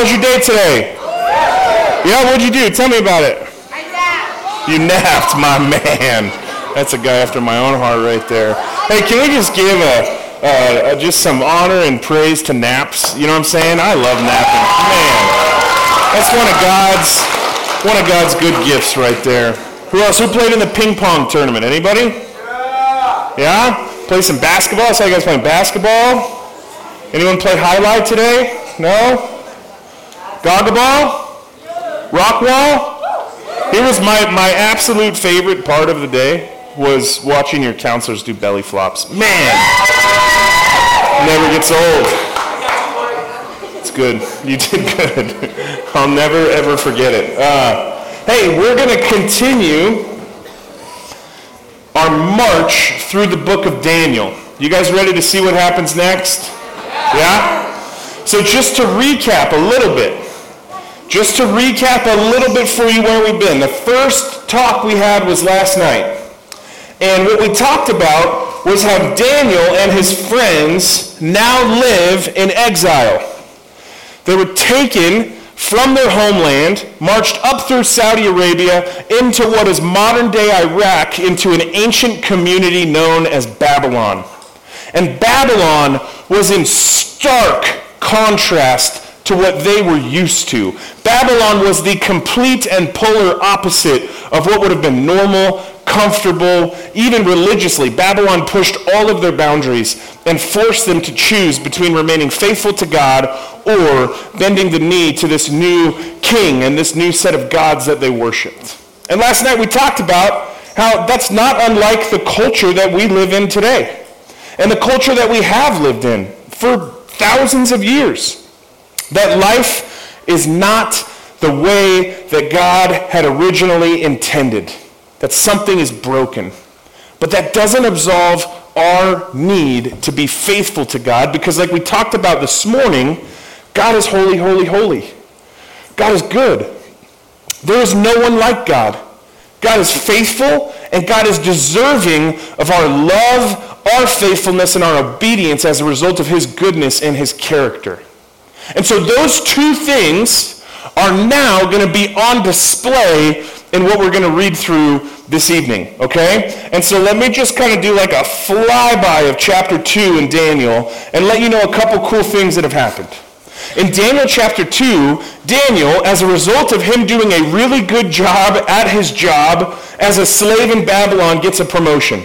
How was your day today? Yeah, what'd you do? Tell me about it. I napped. You napped, my man. That's a guy after my own heart right there. Hey, can we just give a, uh, just some honor and praise to naps? You know what I'm saying? I love napping. Man, that's one of God's one of God's good gifts right there. Who else? Who played in the ping pong tournament? Anybody? Yeah. Play some basketball? I saw you guys playing basketball. Anyone play highlight today? No? Goggleball? Rockwall? It was my, my absolute favorite part of the day was watching your counselors do belly flops. Man, never gets old. It's good. You did good. I'll never ever forget it. Uh, hey, we're going to continue our march through the book of Daniel. You guys ready to see what happens next? Yeah? So just to recap a little bit, just to recap a little bit for you where we've been. The first talk we had was last night. And what we talked about was how Daniel and his friends now live in exile. They were taken from their homeland, marched up through Saudi Arabia into what is modern day Iraq, into an ancient community known as Babylon. And Babylon was in stark contrast to what they were used to. Babylon was the complete and polar opposite of what would have been normal, comfortable, even religiously. Babylon pushed all of their boundaries and forced them to choose between remaining faithful to God or bending the knee to this new king and this new set of gods that they worshiped. And last night we talked about how that's not unlike the culture that we live in today and the culture that we have lived in for thousands of years. That life is not the way that God had originally intended. That something is broken. But that doesn't absolve our need to be faithful to God because, like we talked about this morning, God is holy, holy, holy. God is good. There is no one like God. God is faithful, and God is deserving of our love, our faithfulness, and our obedience as a result of his goodness and his character. And so those two things are now going to be on display in what we're going to read through this evening, okay? And so let me just kind of do like a flyby of chapter 2 in Daniel and let you know a couple cool things that have happened. In Daniel chapter 2, Daniel, as a result of him doing a really good job at his job as a slave in Babylon, gets a promotion.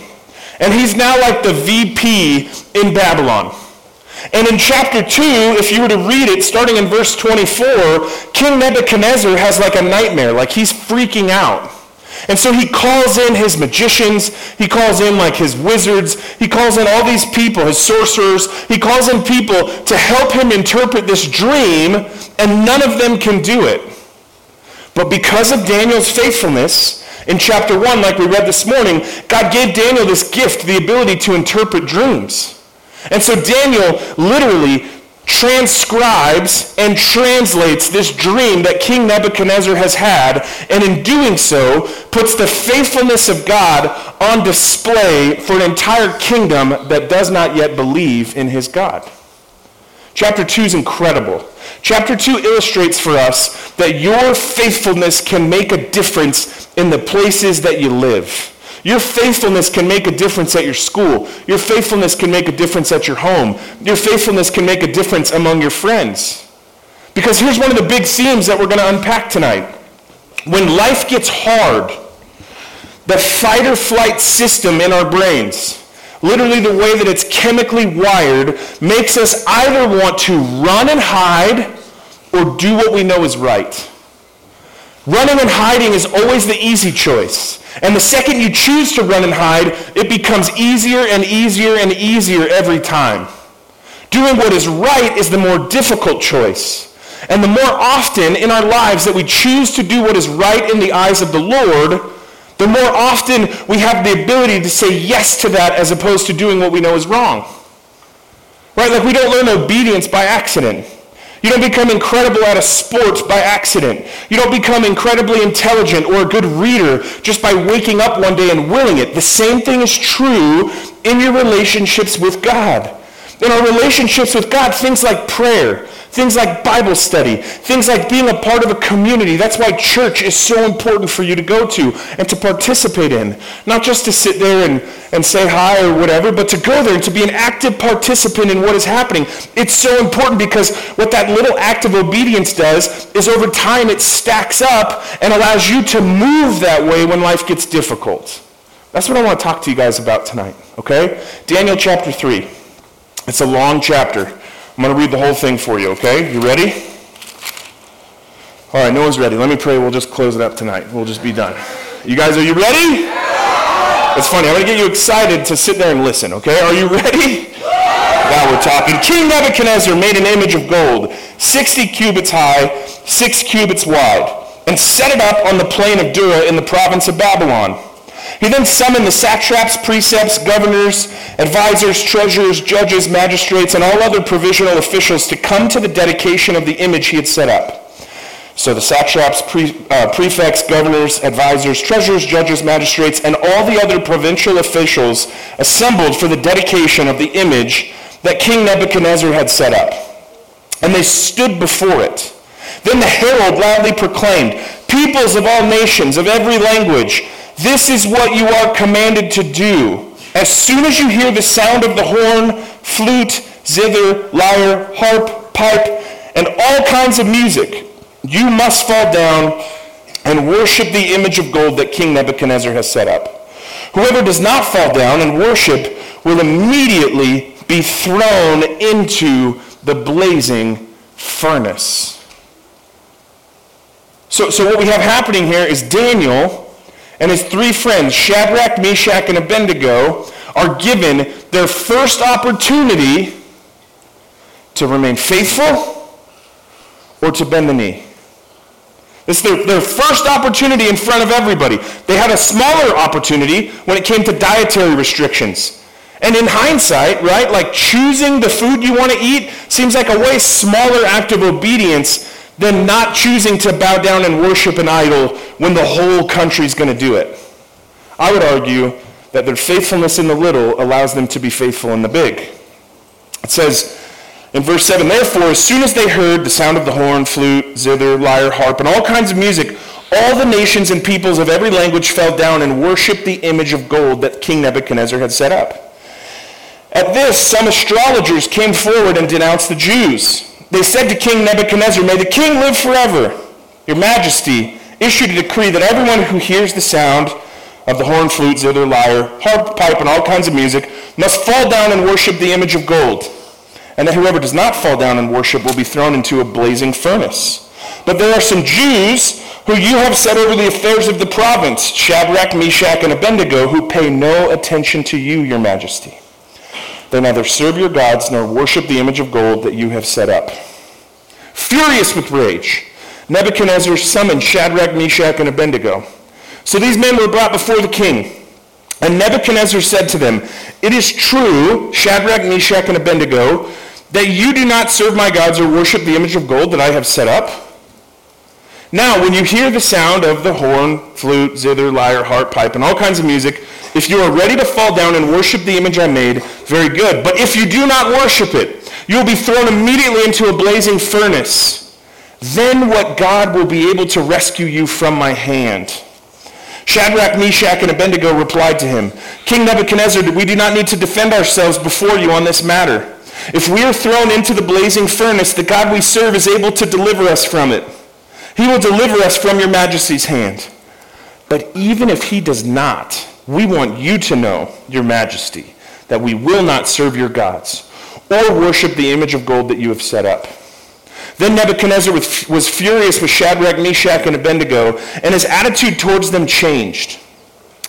And he's now like the VP in Babylon. And in chapter 2, if you were to read it, starting in verse 24, King Nebuchadnezzar has like a nightmare, like he's freaking out. And so he calls in his magicians, he calls in like his wizards, he calls in all these people, his sorcerers, he calls in people to help him interpret this dream, and none of them can do it. But because of Daniel's faithfulness, in chapter 1, like we read this morning, God gave Daniel this gift, the ability to interpret dreams. And so Daniel literally transcribes and translates this dream that King Nebuchadnezzar has had, and in doing so, puts the faithfulness of God on display for an entire kingdom that does not yet believe in his God. Chapter 2 is incredible. Chapter 2 illustrates for us that your faithfulness can make a difference in the places that you live. Your faithfulness can make a difference at your school. Your faithfulness can make a difference at your home. Your faithfulness can make a difference among your friends. Because here's one of the big themes that we're going to unpack tonight. When life gets hard, the fight or flight system in our brains, literally the way that it's chemically wired, makes us either want to run and hide or do what we know is right. Running and hiding is always the easy choice. And the second you choose to run and hide, it becomes easier and easier and easier every time. Doing what is right is the more difficult choice. And the more often in our lives that we choose to do what is right in the eyes of the Lord, the more often we have the ability to say yes to that as opposed to doing what we know is wrong. Right? Like we don't learn obedience by accident. You don't become incredible at a sport by accident. You don't become incredibly intelligent or a good reader just by waking up one day and willing it. The same thing is true in your relationships with God. In our relationships with God, things like prayer, Things like Bible study, things like being a part of a community. That's why church is so important for you to go to and to participate in. Not just to sit there and, and say hi or whatever, but to go there and to be an active participant in what is happening. It's so important because what that little act of obedience does is over time it stacks up and allows you to move that way when life gets difficult. That's what I want to talk to you guys about tonight, okay? Daniel chapter 3. It's a long chapter. I'm going to read the whole thing for you, okay? You ready? All right, no one's ready. Let me pray. We'll just close it up tonight. We'll just be done. You guys, are you ready? It's funny. I'm going to get you excited to sit there and listen, okay? Are you ready? Now we're talking. King Nebuchadnezzar made an image of gold, 60 cubits high, 6 cubits wide, and set it up on the plain of Dura in the province of Babylon. He then summoned the satraps, precepts, governors, advisors, treasurers, judges, magistrates, and all other provisional officials to come to the dedication of the image he had set up. So the satraps, pre, uh, prefects, governors, advisors, treasurers, judges, magistrates, and all the other provincial officials assembled for the dedication of the image that King Nebuchadnezzar had set up. And they stood before it. Then the herald loudly proclaimed, Peoples of all nations, of every language, this is what you are commanded to do. As soon as you hear the sound of the horn, flute, zither, lyre, harp, pipe, and all kinds of music, you must fall down and worship the image of gold that King Nebuchadnezzar has set up. Whoever does not fall down and worship will immediately be thrown into the blazing furnace. So, so what we have happening here is Daniel and his three friends, Shadrach, Meshach, and Abednego, are given their first opportunity to remain faithful or to bend the knee. Is their, their first opportunity in front of everybody. They had a smaller opportunity when it came to dietary restrictions. And in hindsight, right, like choosing the food you want to eat seems like a way smaller act of obedience than not choosing to bow down and worship an idol when the whole country is going to do it. I would argue that their faithfulness in the little allows them to be faithful in the big. It says in verse 7, Therefore, as soon as they heard the sound of the horn, flute, zither, lyre, harp, and all kinds of music, all the nations and peoples of every language fell down and worshipped the image of gold that King Nebuchadnezzar had set up. At this, some astrologers came forward and denounced the Jews they said to King Nebuchadnezzar, May the king live forever. Your majesty issued a decree that everyone who hears the sound of the horn, flute, zither, lyre, harp, pipe, and all kinds of music must fall down and worship the image of gold, and that whoever does not fall down and worship will be thrown into a blazing furnace. But there are some Jews who you have set over the affairs of the province, Shadrach, Meshach, and Abednego, who pay no attention to you, your majesty. They neither serve your gods nor worship the image of gold that you have set up. Furious with rage, Nebuchadnezzar summoned Shadrach, Meshach, and Abednego. So these men were brought before the king. And Nebuchadnezzar said to them, It is true, Shadrach, Meshach, and Abednego, that you do not serve my gods or worship the image of gold that I have set up. Now, when you hear the sound of the horn, flute, zither, lyre, harp, pipe, and all kinds of music, if you are ready to fall down and worship the image I made, very good. But if you do not worship it, you will be thrown immediately into a blazing furnace. Then what God will be able to rescue you from my hand? Shadrach, Meshach, and Abednego replied to him, King Nebuchadnezzar, we do not need to defend ourselves before you on this matter. If we are thrown into the blazing furnace, the God we serve is able to deliver us from it. He will deliver us from your majesty's hand. But even if he does not, we want you to know, your majesty, that we will not serve your gods or worship the image of gold that you have set up. Then Nebuchadnezzar was furious with Shadrach, Meshach, and Abednego, and his attitude towards them changed.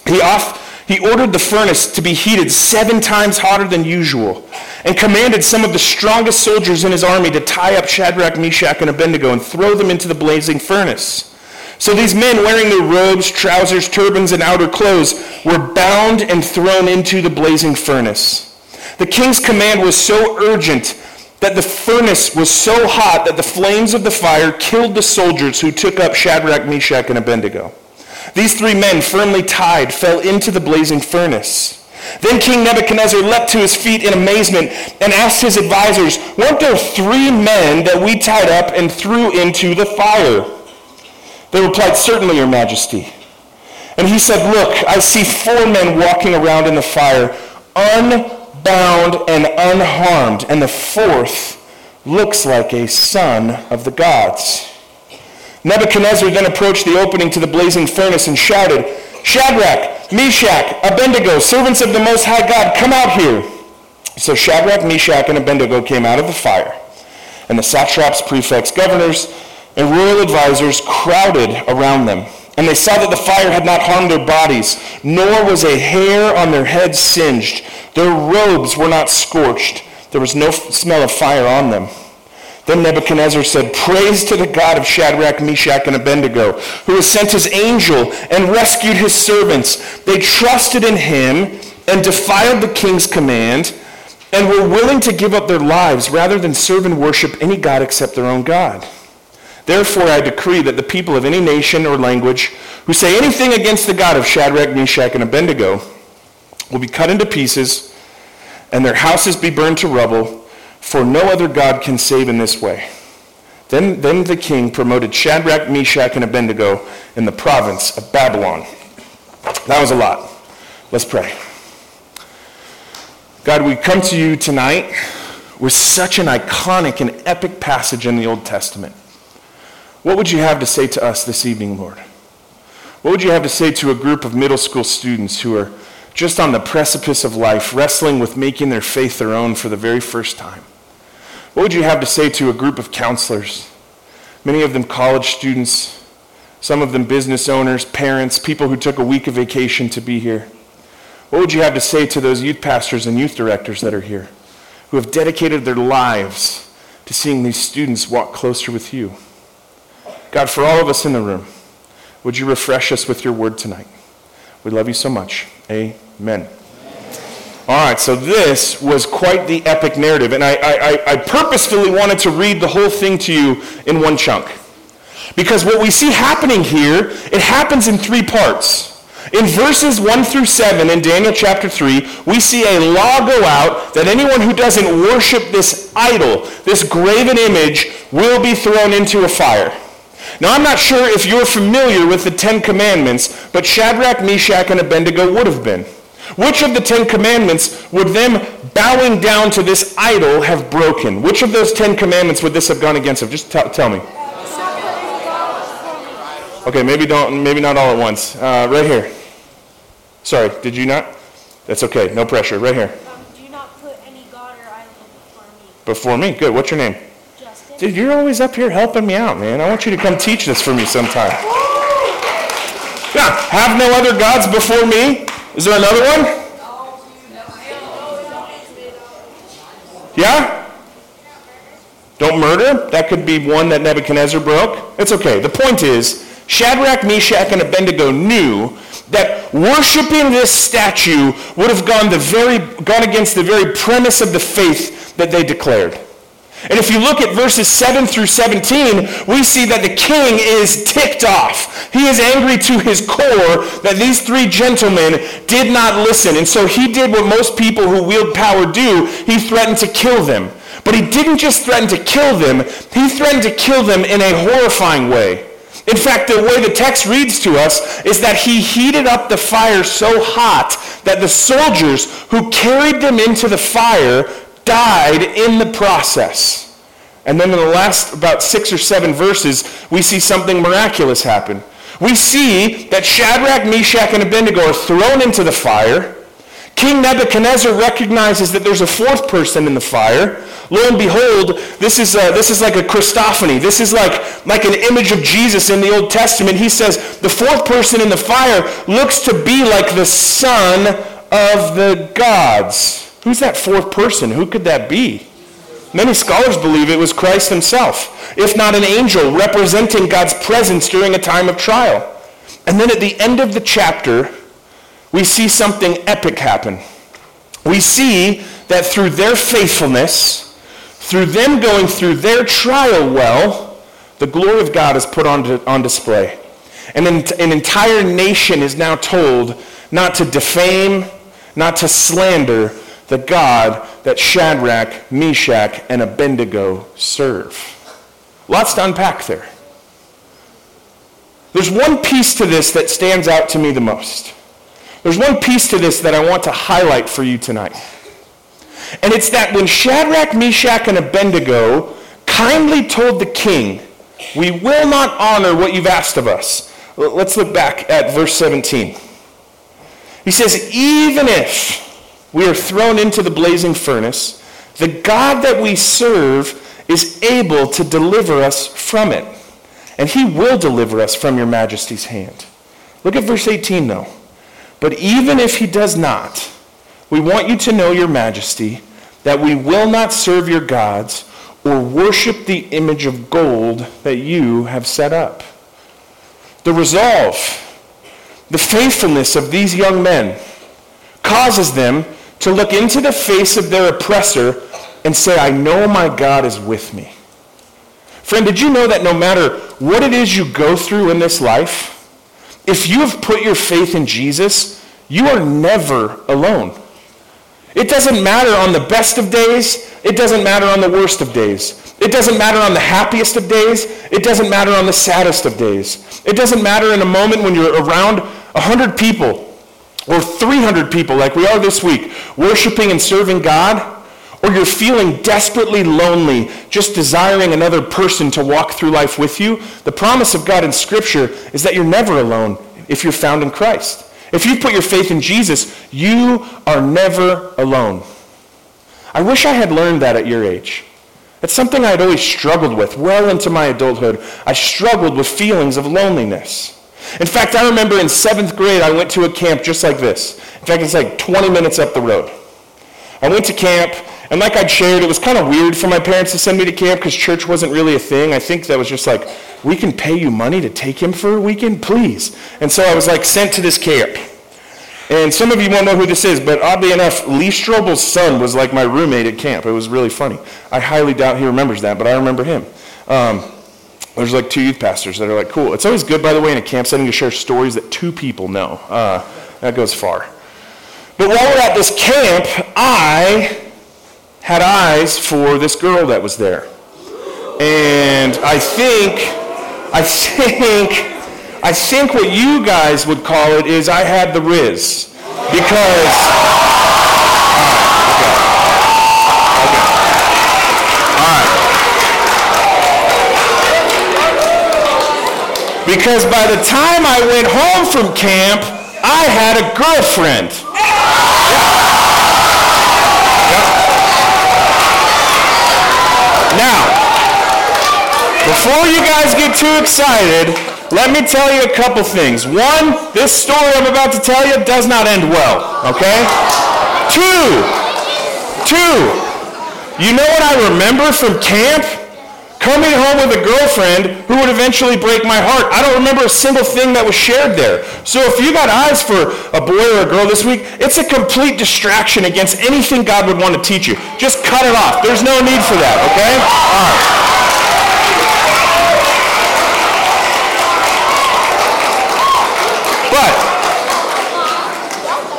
He, off, he ordered the furnace to be heated seven times hotter than usual, and commanded some of the strongest soldiers in his army to tie up Shadrach, Meshach, and Abednego and throw them into the blazing furnace. So these men, wearing their robes, trousers, turbans, and outer clothes, were bound and thrown into the blazing furnace. The king's command was so urgent that the furnace was so hot that the flames of the fire killed the soldiers who took up Shadrach, Meshach, and Abednego. These three men, firmly tied, fell into the blazing furnace. Then King Nebuchadnezzar leapt to his feet in amazement and asked his advisers, Weren't there three men that we tied up and threw into the fire? They replied, Certainly, Your Majesty. And he said, Look, I see four men walking around in the fire, unbound and unharmed, and the fourth looks like a son of the gods. Nebuchadnezzar then approached the opening to the blazing furnace and shouted, Shadrach, Meshach, Abednego, servants of the Most High God, come out here. So Shadrach, Meshach, and Abednego came out of the fire. And the satraps, prefects, governors, and royal advisers crowded around them. And they saw that the fire had not harmed their bodies, nor was a hair on their heads singed. Their robes were not scorched. There was no smell of fire on them. Then Nebuchadnezzar said, Praise to the God of Shadrach, Meshach, and Abednego, who has sent his angel and rescued his servants. They trusted in him and defied the king's command and were willing to give up their lives rather than serve and worship any God except their own God. Therefore, I decree that the people of any nation or language who say anything against the God of Shadrach, Meshach, and Abednego will be cut into pieces and their houses be burned to rubble, for no other God can save in this way. Then, then the king promoted Shadrach, Meshach, and Abednego in the province of Babylon. That was a lot. Let's pray. God, we come to you tonight with such an iconic and epic passage in the Old Testament. What would you have to say to us this evening, Lord? What would you have to say to a group of middle school students who are just on the precipice of life, wrestling with making their faith their own for the very first time? What would you have to say to a group of counselors, many of them college students, some of them business owners, parents, people who took a week of vacation to be here? What would you have to say to those youth pastors and youth directors that are here, who have dedicated their lives to seeing these students walk closer with you? God, for all of us in the room, would you refresh us with your word tonight? We love you so much. Amen. All right, so this was quite the epic narrative, and I, I, I purposefully wanted to read the whole thing to you in one chunk. Because what we see happening here, it happens in three parts. In verses 1 through 7 in Daniel chapter 3, we see a law go out that anyone who doesn't worship this idol, this graven image, will be thrown into a fire. Now, I'm not sure if you're familiar with the Ten Commandments, but Shadrach, Meshach, and Abednego would have been. Which of the Ten Commandments would them bowing down to this idol have broken? Which of those Ten Commandments would this have gone against? Of? Just t- tell me. Okay, maybe don't, maybe not all at once. Uh, right here. Sorry, did you not? That's okay. No pressure. Right here. Um, do not put any god or idol before me. Before me. Good. What's your name? Justin. Dude, you're always up here helping me out, man. I want you to come teach this for me sometime. Yeah. Have no other gods before me. Is there another one? Yeah? Don't murder. That could be one that Nebuchadnezzar broke. It's okay. The point is, Shadrach, Meshach, and Abednego knew that worshiping this statue would have gone, the very, gone against the very premise of the faith that they declared. And if you look at verses 7 through 17, we see that the king is ticked off. He is angry to his core that these three gentlemen did not listen. And so he did what most people who wield power do. He threatened to kill them. But he didn't just threaten to kill them, he threatened to kill them in a horrifying way. In fact, the way the text reads to us is that he heated up the fire so hot that the soldiers who carried them into the fire died in the process. And then in the last about six or seven verses, we see something miraculous happen. We see that Shadrach, Meshach, and Abednego are thrown into the fire. King Nebuchadnezzar recognizes that there's a fourth person in the fire. Lo and behold, this is, a, this is like a Christophany. This is like, like an image of Jesus in the Old Testament. He says the fourth person in the fire looks to be like the son of the gods. Who's that fourth person? Who could that be? Many scholars believe it was Christ himself, if not an angel representing God's presence during a time of trial. And then at the end of the chapter, we see something epic happen. We see that through their faithfulness, through them going through their trial well, the glory of God is put on, on display. And an, an entire nation is now told not to defame, not to slander the God that Shadrach, Meshach, and Abednego serve. Lots to unpack there. There's one piece to this that stands out to me the most. There's one piece to this that I want to highlight for you tonight. And it's that when Shadrach, Meshach, and Abednego kindly told the king, We will not honor what you've asked of us. Let's look back at verse 17. He says, Even if we are thrown into the blazing furnace, the God that we serve is able to deliver us from it. And he will deliver us from your majesty's hand. Look at verse 18, though. But even if he does not, we want you to know, your majesty, that we will not serve your gods or worship the image of gold that you have set up. The resolve, the faithfulness of these young men causes them to look into the face of their oppressor and say, I know my God is with me. Friend, did you know that no matter what it is you go through in this life, if you have put your faith in Jesus, you are never alone. It doesn't matter on the best of days. It doesn't matter on the worst of days. It doesn't matter on the happiest of days. It doesn't matter on the saddest of days. It doesn't matter in a moment when you're around 100 people or 300 people like we are this week, worshiping and serving God or you're feeling desperately lonely, just desiring another person to walk through life with you, the promise of God in Scripture is that you're never alone if you're found in Christ. If you put your faith in Jesus, you are never alone. I wish I had learned that at your age. It's something I'd always struggled with well into my adulthood. I struggled with feelings of loneliness. In fact, I remember in seventh grade, I went to a camp just like this. In fact, it's like 20 minutes up the road. I went to camp, and like I'd shared, it was kind of weird for my parents to send me to camp because church wasn't really a thing. I think that was just like, we can pay you money to take him for a weekend, please. And so I was like sent to this camp. And some of you won't know who this is, but oddly enough, Lee Strobel's son was like my roommate at camp. It was really funny. I highly doubt he remembers that, but I remember him. Um, there's like two youth pastors that are like, cool. It's always good, by the way, in a camp setting to share stories that two people know. Uh, that goes far. But while we're at this camp, I had eyes for this girl that was there. And I think, I think, I think what you guys would call it is I had the Riz. Because, Because by the time I went home from camp, I had a girlfriend. Now, before you guys get too excited, let me tell you a couple things. One, this story I'm about to tell you does not end well, okay? Two, two, you know what I remember from camp? Coming home with a girlfriend who would eventually break my heart. I don't remember a single thing that was shared there. So if you got eyes for a boy or a girl this week, it's a complete distraction against anything God would want to teach you. Just cut it off. There's no need for that, okay? All right. But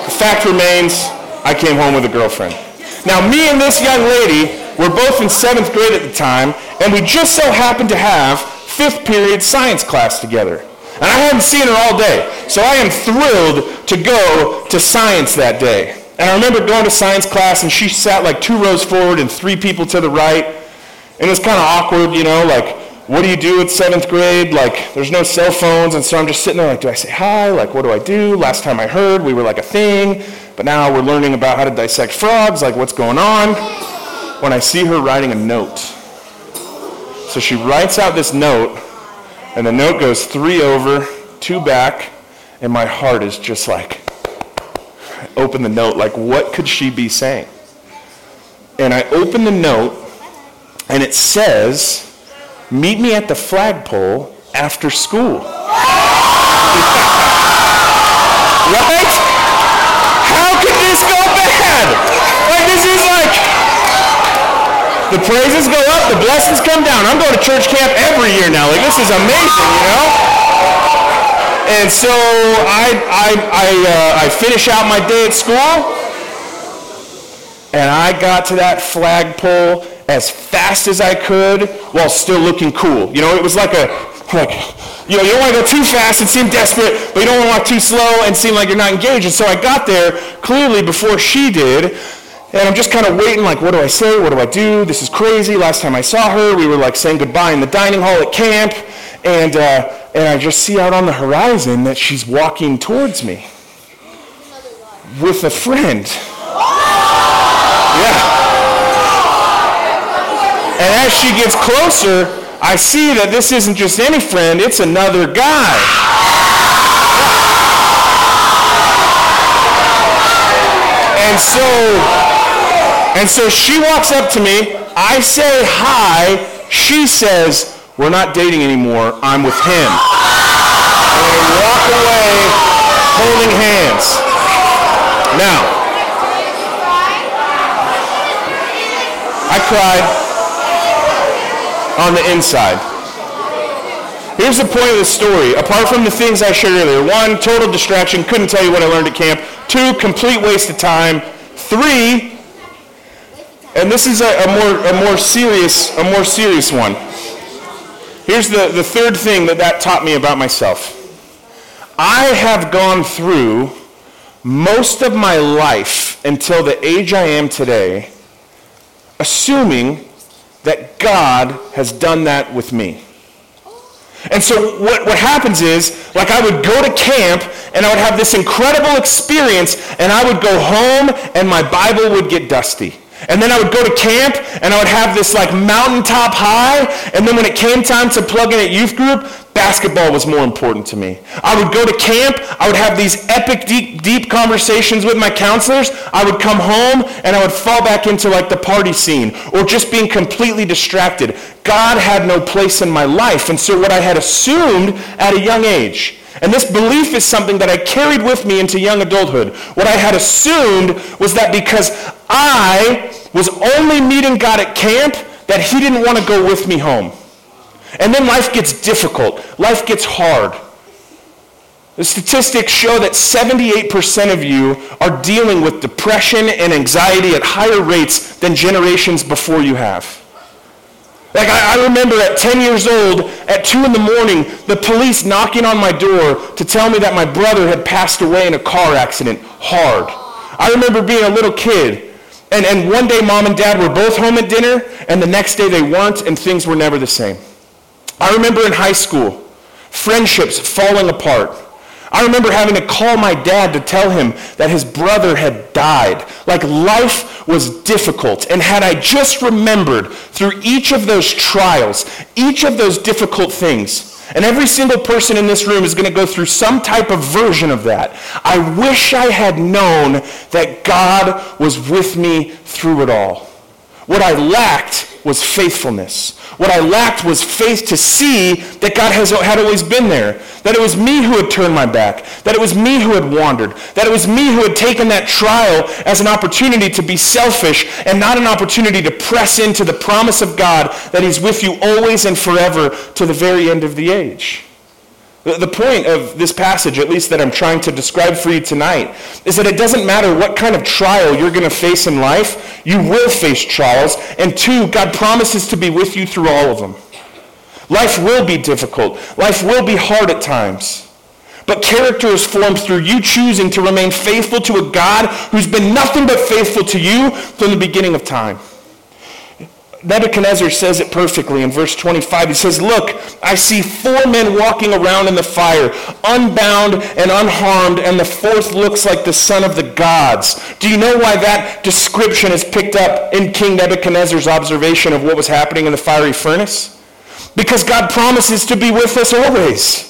the fact remains, I came home with a girlfriend. Now, me and this young lady were both in seventh grade at the time, and we just so happened to have fifth period science class together. And I hadn't seen her all day, so I am thrilled to go to science that day. And I remember going to science class, and she sat like two rows forward and three people to the right. And it was kind of awkward, you know, like, what do you do at seventh grade? Like, there's no cell phones, and so I'm just sitting there like, do I say hi? Like, what do I do? Last time I heard, we were like a thing, but now we're learning about how to dissect frogs, like, what's going on? When I see her writing a note. So she writes out this note, and the note goes three over, two back, and my heart is just like, I open the note, like, what could she be saying? And I open the note, and it says, meet me at the flagpole after school. right? How could this go bad? Like, this is like, the praises go up, the blessings come down. I'm going to church camp every year now. Like, this is amazing, you know? And so I, I, I, uh, I finish out my day at school, and I got to that flagpole as fast as I could while still looking cool. You know, it was like a, like, you know, you don't want to go too fast and seem desperate, but you don't want to walk too slow and seem like you're not engaged. And so I got there clearly before she did, and I'm just kind of waiting, like, what do I say? What do I do? This is crazy. Last time I saw her, we were like saying goodbye in the dining hall at camp, and, uh, and I just see out on the horizon that she's walking towards me with a friend. Yeah. And as she gets closer, I see that this isn't just any friend, it's another guy. And so, and so she walks up to me. I say hi. She says, we're not dating anymore. I'm with him. And we walk away holding hands. Now, I cried on the inside. Here's the point of the story. Apart from the things I shared earlier. One, total distraction. Couldn't tell you what I learned at camp. Two, complete waste of time. Three, and this is a, a more, a more serious, a more serious one. Here's the, the third thing that that taught me about myself. I have gone through most of my life until the age I am today, assuming that God has done that with me. And so what, what happens is, like I would go to camp and I would have this incredible experience and I would go home and my Bible would get dusty. And then I would go to camp and I would have this like mountaintop high. And then when it came time to plug in at youth group, basketball was more important to me. I would go to camp. I would have these epic, deep, deep conversations with my counselors. I would come home and I would fall back into like the party scene or just being completely distracted. God had no place in my life. And so what I had assumed at a young age, and this belief is something that I carried with me into young adulthood. What I had assumed was that because I was only meeting God at camp, that he didn't want to go with me home. And then life gets difficult. Life gets hard. The statistics show that 78% of you are dealing with depression and anxiety at higher rates than generations before you have. Like I, I, remember at 10 years old, at 2 in the morning, the police knocking on my door to tell me that my brother had passed away in a car accident hard. I remember being a little kid, and, and one day mom and dad were both home at dinner, and the next day they weren't, and things were never the same. I remember in high school, friendships falling apart. I remember having to call my dad to tell him that his brother had died. Like life was difficult. And had I just remembered through each of those trials, each of those difficult things, and every single person in this room is going to go through some type of version of that. I wish I had known that God was with me through it all. What I lacked was faithfulness. What I lacked was faith to see that God has, had always been there. That it was me who had turned my back. That it was me who had wandered. That it was me who had taken that trial as an opportunity to be selfish and not an opportunity to press into the promise of God that he's with you always and forever to the very end of the age. The point of this passage, at least that I'm trying to describe for you tonight, is that it doesn't matter what kind of trial you're going to face in life, you will face trials. And two, God promises to be with you through all of them. Life will be difficult. Life will be hard at times. But character is formed through you choosing to remain faithful to a God who's been nothing but faithful to you from the beginning of time. Nebuchadnezzar says it perfectly in verse 25. He says, Look, I see four men walking around in the fire, unbound and unharmed, and the fourth looks like the son of the gods. Do you know why that description is picked up in King Nebuchadnezzar's observation of what was happening in the fiery furnace? Because God promises to be with us always.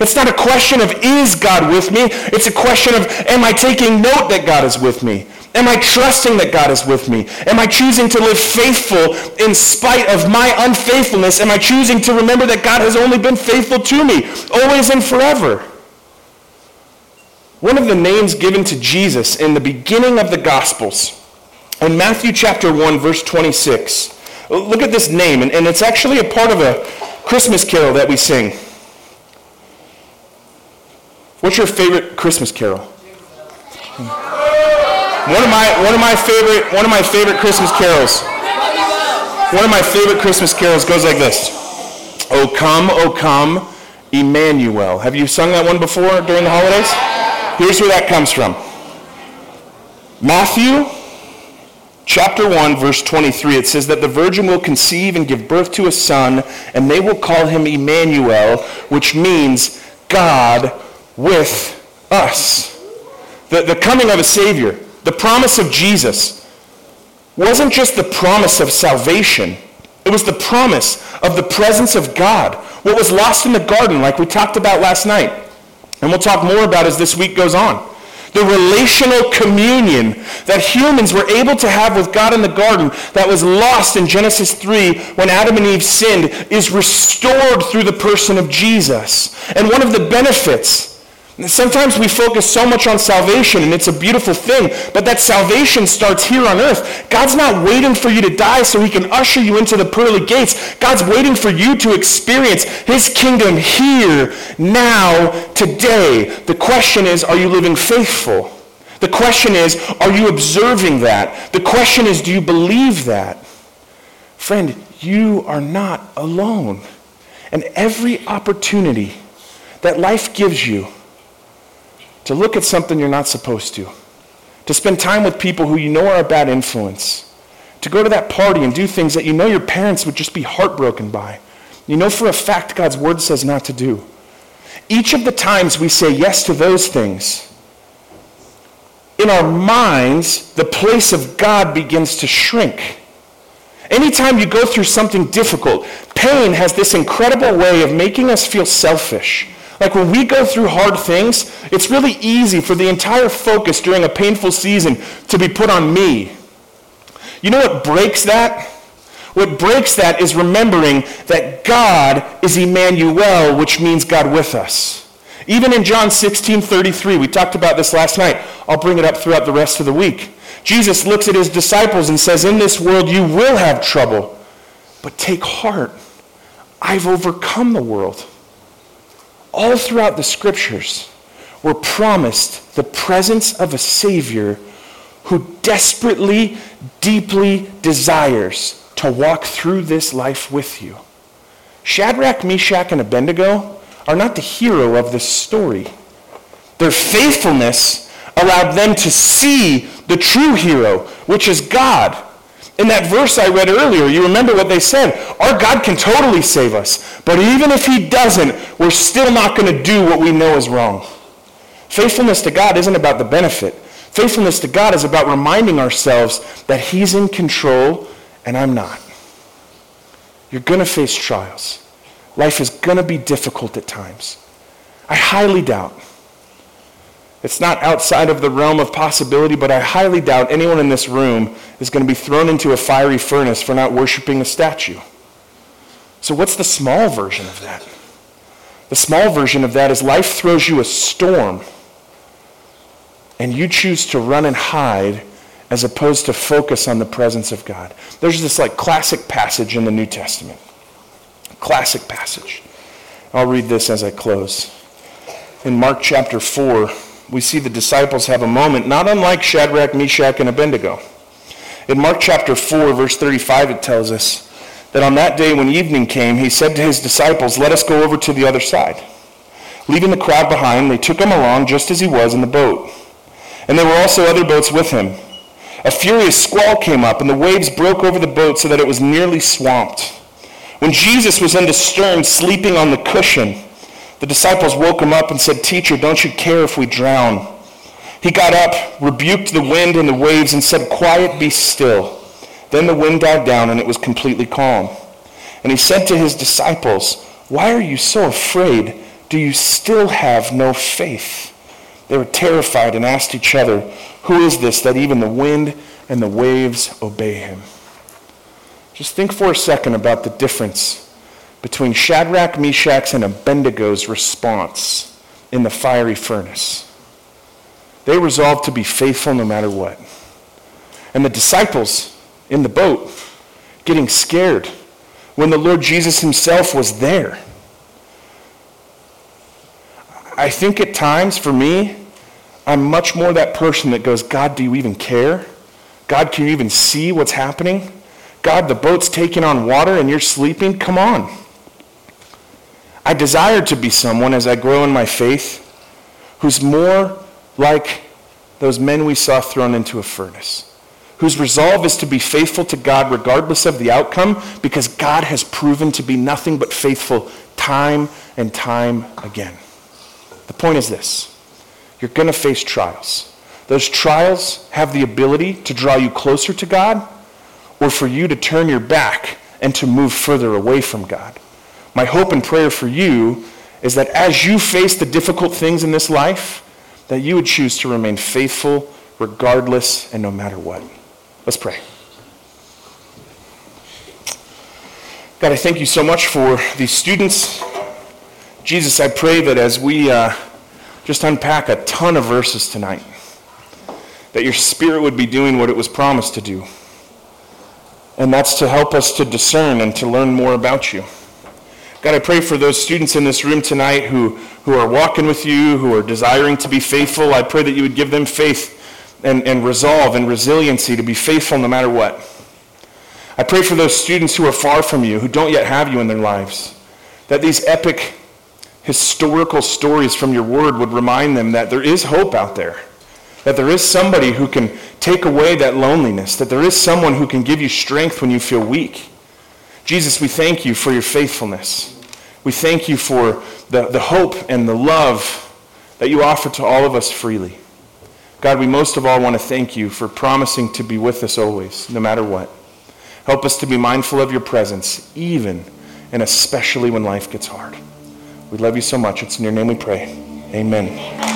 It's not a question of is God with me? It's a question of am I taking note that God is with me? Am I trusting that God is with me? Am I choosing to live faithful in spite of my unfaithfulness? Am I choosing to remember that God has only been faithful to me, always and forever? One of the names given to Jesus in the beginning of the Gospels, in Matthew chapter 1, verse 26, look at this name, and, and it's actually a part of a Christmas carol that we sing. What's your favorite Christmas carol? One of my one of my favorite one of my favorite Christmas carols. One of my favorite Christmas carols goes like this. O come, O come, Emmanuel. Have you sung that one before during the holidays? Here's where that comes from. Matthew chapter 1 verse 23 it says that the virgin will conceive and give birth to a son and they will call him Emmanuel which means God with us. The, the coming of a savior, the promise of Jesus wasn't just the promise of salvation. It was the promise of the presence of God. What was lost in the garden like we talked about last night. And we'll talk more about as this week goes on the relational communion that humans were able to have with God in the garden that was lost in Genesis 3 when Adam and Eve sinned is restored through the person of Jesus. And one of the benefits Sometimes we focus so much on salvation, and it's a beautiful thing, but that salvation starts here on earth. God's not waiting for you to die so he can usher you into the pearly gates. God's waiting for you to experience his kingdom here, now, today. The question is, are you living faithful? The question is, are you observing that? The question is, do you believe that? Friend, you are not alone. And every opportunity that life gives you, to look at something you're not supposed to, to spend time with people who you know are a bad influence, to go to that party and do things that you know your parents would just be heartbroken by. You know for a fact God's word says not to do. Each of the times we say yes to those things, in our minds, the place of God begins to shrink. Anytime you go through something difficult, pain has this incredible way of making us feel selfish. Like when we go through hard things, it's really easy for the entire focus during a painful season to be put on me. You know what breaks that? What breaks that is remembering that God is Emmanuel, which means God with us. Even in John 16, 33, we talked about this last night. I'll bring it up throughout the rest of the week. Jesus looks at his disciples and says, In this world you will have trouble, but take heart. I've overcome the world all throughout the scriptures, we're promised the presence of a Savior who desperately, deeply desires to walk through this life with you. Shadrach, Meshach, and Abednego are not the hero of this story. Their faithfulness allowed them to see the true hero, which is God. In that verse I read earlier, you remember what they said. Our God can totally save us. But even if he doesn't, we're still not going to do what we know is wrong. Faithfulness to God isn't about the benefit. Faithfulness to God is about reminding ourselves that he's in control and I'm not. You're going to face trials. Life is going to be difficult at times. I highly doubt it's not outside of the realm of possibility, but I highly doubt anyone in this room is going to be thrown into a fiery furnace for not worshiping a statue. So, what's the small version of that? The small version of that is life throws you a storm, and you choose to run and hide as opposed to focus on the presence of God. There's this like classic passage in the New Testament. Classic passage. I'll read this as I close. In Mark chapter 4, we see the disciples have a moment not unlike Shadrach, Meshach, and Abednego. In Mark chapter 4, verse 35, it tells us that on that day when evening came, he said to his disciples, Let us go over to the other side. Leaving the crowd behind, they took him along just as he was in the boat. And there were also other boats with him. A furious squall came up, and the waves broke over the boat so that it was nearly swamped. When Jesus was in the stern, sleeping on the cushion, the disciples woke him up and said, Teacher, don't you care if we drown? He got up, rebuked the wind and the waves, and said, Quiet, be still. Then the wind died down, and it was completely calm. And he said to his disciples, Why are you so afraid? Do you still have no faith? They were terrified and asked each other, Who is this that even the wind and the waves obey him? Just think for a second about the difference between Shadrach, Meshach's, and Abednego's response in the fiery furnace. They resolved to be faithful no matter what. And the disciples in the boat getting scared when the Lord Jesus himself was there. I think at times for me, I'm much more that person that goes, God, do you even care? God, can you even see what's happening? God, the boat's taking on water and you're sleeping? Come on. I desire to be someone as I grow in my faith who's more like those men we saw thrown into a furnace, whose resolve is to be faithful to God regardless of the outcome because God has proven to be nothing but faithful time and time again. The point is this you're going to face trials. Those trials have the ability to draw you closer to God or for you to turn your back and to move further away from God. My hope and prayer for you is that as you face the difficult things in this life, that you would choose to remain faithful regardless and no matter what. Let's pray. God, I thank you so much for these students. Jesus, I pray that as we uh, just unpack a ton of verses tonight, that your Spirit would be doing what it was promised to do. And that's to help us to discern and to learn more about you. God, I pray for those students in this room tonight who, who are walking with you, who are desiring to be faithful. I pray that you would give them faith and, and resolve and resiliency to be faithful no matter what. I pray for those students who are far from you, who don't yet have you in their lives, that these epic historical stories from your word would remind them that there is hope out there, that there is somebody who can take away that loneliness, that there is someone who can give you strength when you feel weak. Jesus, we thank you for your faithfulness. We thank you for the, the hope and the love that you offer to all of us freely. God, we most of all want to thank you for promising to be with us always, no matter what. Help us to be mindful of your presence, even and especially when life gets hard. We love you so much. It's in your name we pray. Amen.